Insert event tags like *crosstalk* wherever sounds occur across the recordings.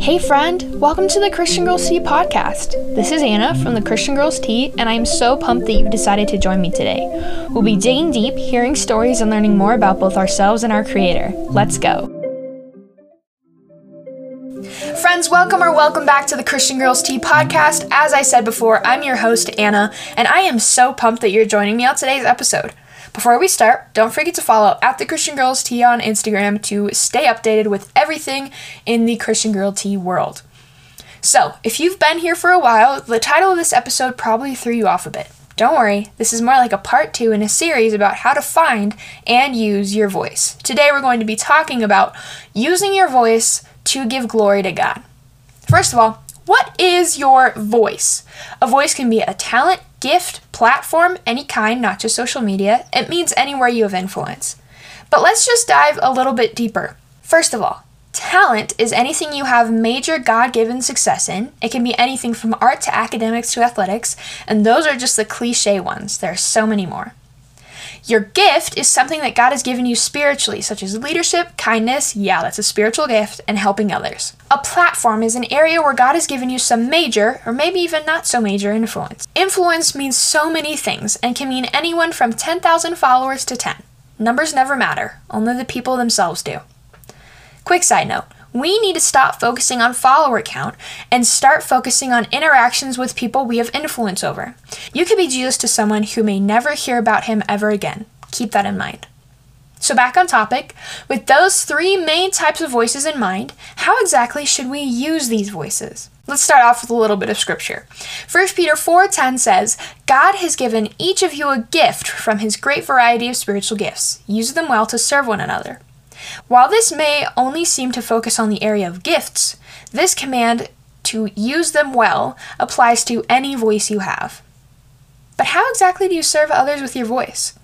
Hey, friend, welcome to the Christian Girls Tea podcast. This is Anna from the Christian Girls Tea, and I am so pumped that you've decided to join me today. We'll be digging deep, hearing stories, and learning more about both ourselves and our Creator. Let's go. Friends, welcome or welcome back to the Christian Girls Tea podcast. As I said before, I'm your host, Anna, and I am so pumped that you're joining me on today's episode. Before we start, don't forget to follow at the Christian Girls Tea on Instagram to stay updated with everything in the Christian Girl Tea world. So, if you've been here for a while, the title of this episode probably threw you off a bit. Don't worry, this is more like a part two in a series about how to find and use your voice. Today we're going to be talking about using your voice to give glory to God. First of all, what is your voice? A voice can be a talent, gift, platform, any kind, not just social media. It means anywhere you have influence. But let's just dive a little bit deeper. First of all, talent is anything you have major God given success in. It can be anything from art to academics to athletics, and those are just the cliche ones. There are so many more. Your gift is something that God has given you spiritually, such as leadership, kindness, yeah, that's a spiritual gift, and helping others. A platform is an area where God has given you some major, or maybe even not so major, influence. Influence means so many things and can mean anyone from 10,000 followers to 10. Numbers never matter, only the people themselves do. Quick side note we need to stop focusing on follower count and start focusing on interactions with people we have influence over. You could be Jesus to someone who may never hear about him ever again. Keep that in mind. So, back on topic, with those three main types of voices in mind, how exactly should we use these voices? Let's start off with a little bit of scripture. 1 Peter 4:10 says, "God has given each of you a gift from his great variety of spiritual gifts. Use them well to serve one another." While this may only seem to focus on the area of gifts, this command to use them well applies to any voice you have. But how exactly do you serve others with your voice?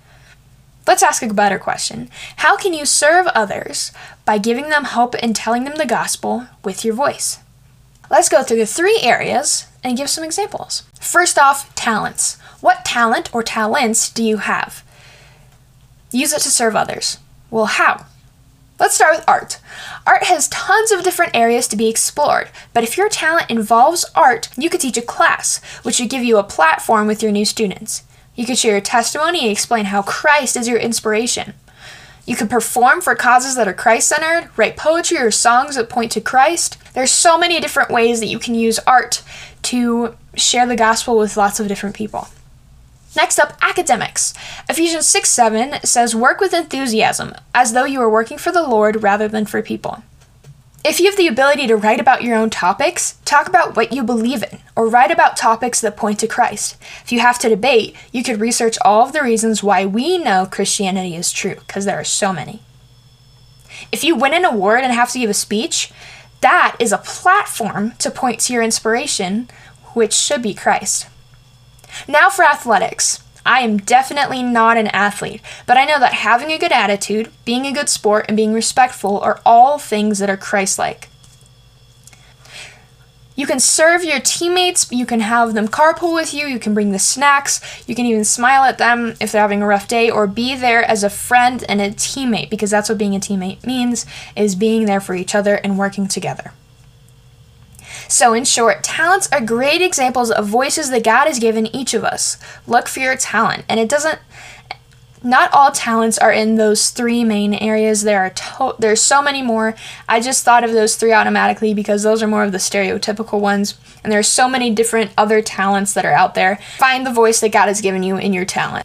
Let's ask a better question. How can you serve others by giving them hope and telling them the gospel with your voice? Let's go through the three areas and give some examples. First off, talents. What talent or talents do you have? Use it to serve others. Well, how? Let's start with art. Art has tons of different areas to be explored, but if your talent involves art, you could teach a class, which would give you a platform with your new students. You could share your testimony and explain how Christ is your inspiration. You could perform for causes that are Christ centered, write poetry or songs that point to Christ. There's so many different ways that you can use art to share the gospel with lots of different people. Next up, academics. Ephesians 6 7 says, Work with enthusiasm, as though you were working for the Lord rather than for people. If you have the ability to write about your own topics, talk about what you believe in, or write about topics that point to Christ. If you have to debate, you could research all of the reasons why we know Christianity is true, because there are so many. If you win an award and have to give a speech, that is a platform to point to your inspiration, which should be Christ. Now for athletics. I am definitely not an athlete, but I know that having a good attitude, being a good sport, and being respectful are all things that are Christ like. You can serve your teammates, you can have them carpool with you, you can bring the snacks, you can even smile at them if they're having a rough day, or be there as a friend and a teammate, because that's what being a teammate means, is being there for each other and working together. So, in short, talents are great examples of voices that God has given each of us. Look for your talent, and it doesn't. Not all talents are in those three main areas. There are to- there's so many more. I just thought of those three automatically because those are more of the stereotypical ones, and there are so many different other talents that are out there. Find the voice that God has given you in your talent.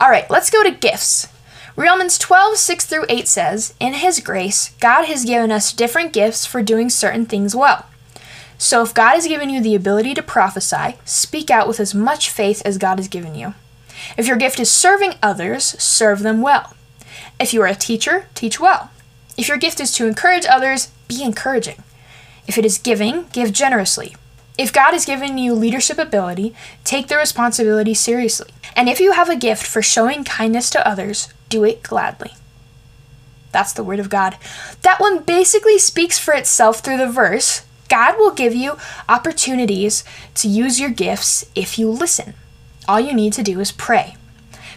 All right, let's go to gifts. Romans 12, 6 through 8 says, In His grace, God has given us different gifts for doing certain things well. So if God has given you the ability to prophesy, speak out with as much faith as God has given you. If your gift is serving others, serve them well. If you are a teacher, teach well. If your gift is to encourage others, be encouraging. If it is giving, give generously. If God has given you leadership ability, take the responsibility seriously. And if you have a gift for showing kindness to others, do it gladly. That's the word of God. That one basically speaks for itself through the verse, God will give you opportunities to use your gifts if you listen. All you need to do is pray.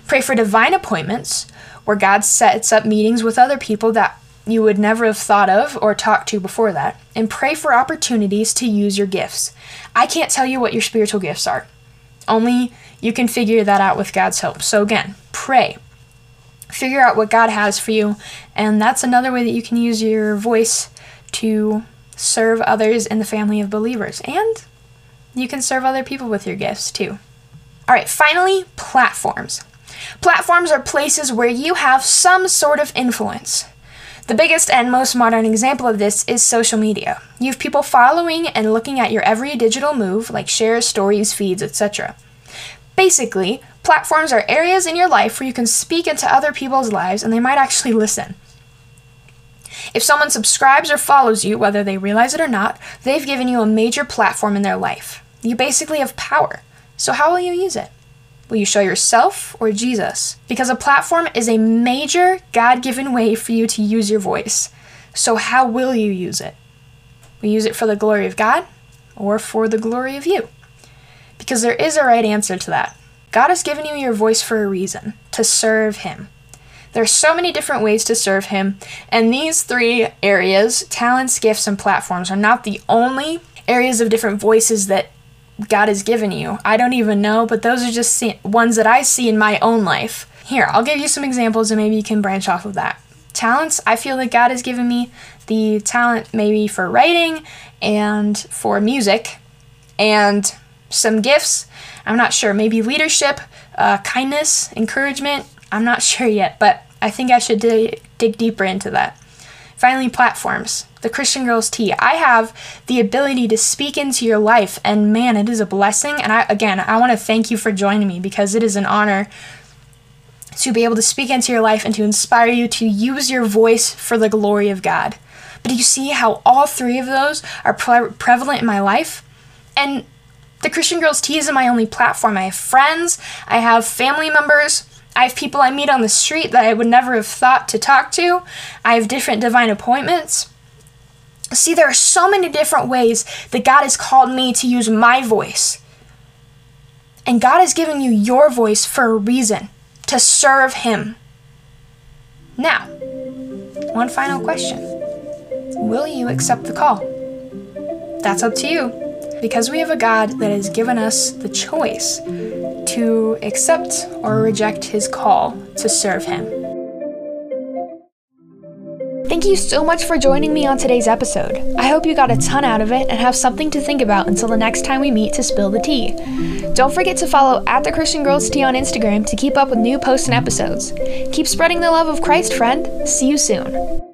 Pray for divine appointments where God sets up meetings with other people that you would never have thought of or talked to before that, and pray for opportunities to use your gifts. I can't tell you what your spiritual gifts are, only you can figure that out with God's help. So, again, pray. Figure out what God has for you, and that's another way that you can use your voice to serve others in the family of believers. And you can serve other people with your gifts too. All right, finally, platforms. Platforms are places where you have some sort of influence. The biggest and most modern example of this is social media. You have people following and looking at your every digital move, like shares, stories, feeds, etc. Basically, platforms are areas in your life where you can speak into other people's lives and they might actually *laughs* listen. If someone subscribes or follows you, whether they realize it or not, they've given you a major platform in their life. You basically have power. So, how will you use it? Will you show yourself or Jesus? Because a platform is a major God given way for you to use your voice. So, how will you use it? We use it for the glory of God or for the glory of you? Because there is a right answer to that. God has given you your voice for a reason to serve Him. There are so many different ways to serve Him, and these three areas talents, gifts, and platforms are not the only areas of different voices that God has given you. I don't even know, but those are just ones that I see in my own life. Here, I'll give you some examples and maybe you can branch off of that. Talents, I feel that God has given me the talent maybe for writing and for music and some gifts. I'm not sure, maybe leadership, uh, kindness, encouragement. I'm not *laughs* sure yet, but I think I should dig, dig deeper into that. Finally, platforms the Christian Girls Tea. I have the ability to speak into your life, and man, it is a blessing. And I, again, I want to thank you for joining me because it is an honor to be able to speak into your life and to inspire you to use your voice for the glory of God. But do you see how all three of those are pre- prevalent in my life? And the Christian Girls Tea isn't my only platform. I have friends, I have family members, I have people I meet on the street that I would never have thought to talk to. I have different divine appointments. See, there are so many different ways that God has called me to use my voice. And God has given you your voice for a reason to serve Him. Now, one final question Will you accept the call? That's up to you. Because we have a God that has given us the choice to accept or reject His call to serve Him. Thank you so much for joining me on today's episode. I hope you got a ton out of it and have something to think about until the next time we meet to spill the tea. Don't forget to follow at the Christian Girls Tea on Instagram to keep up with new posts and episodes. Keep spreading the love of Christ, friend. See you soon.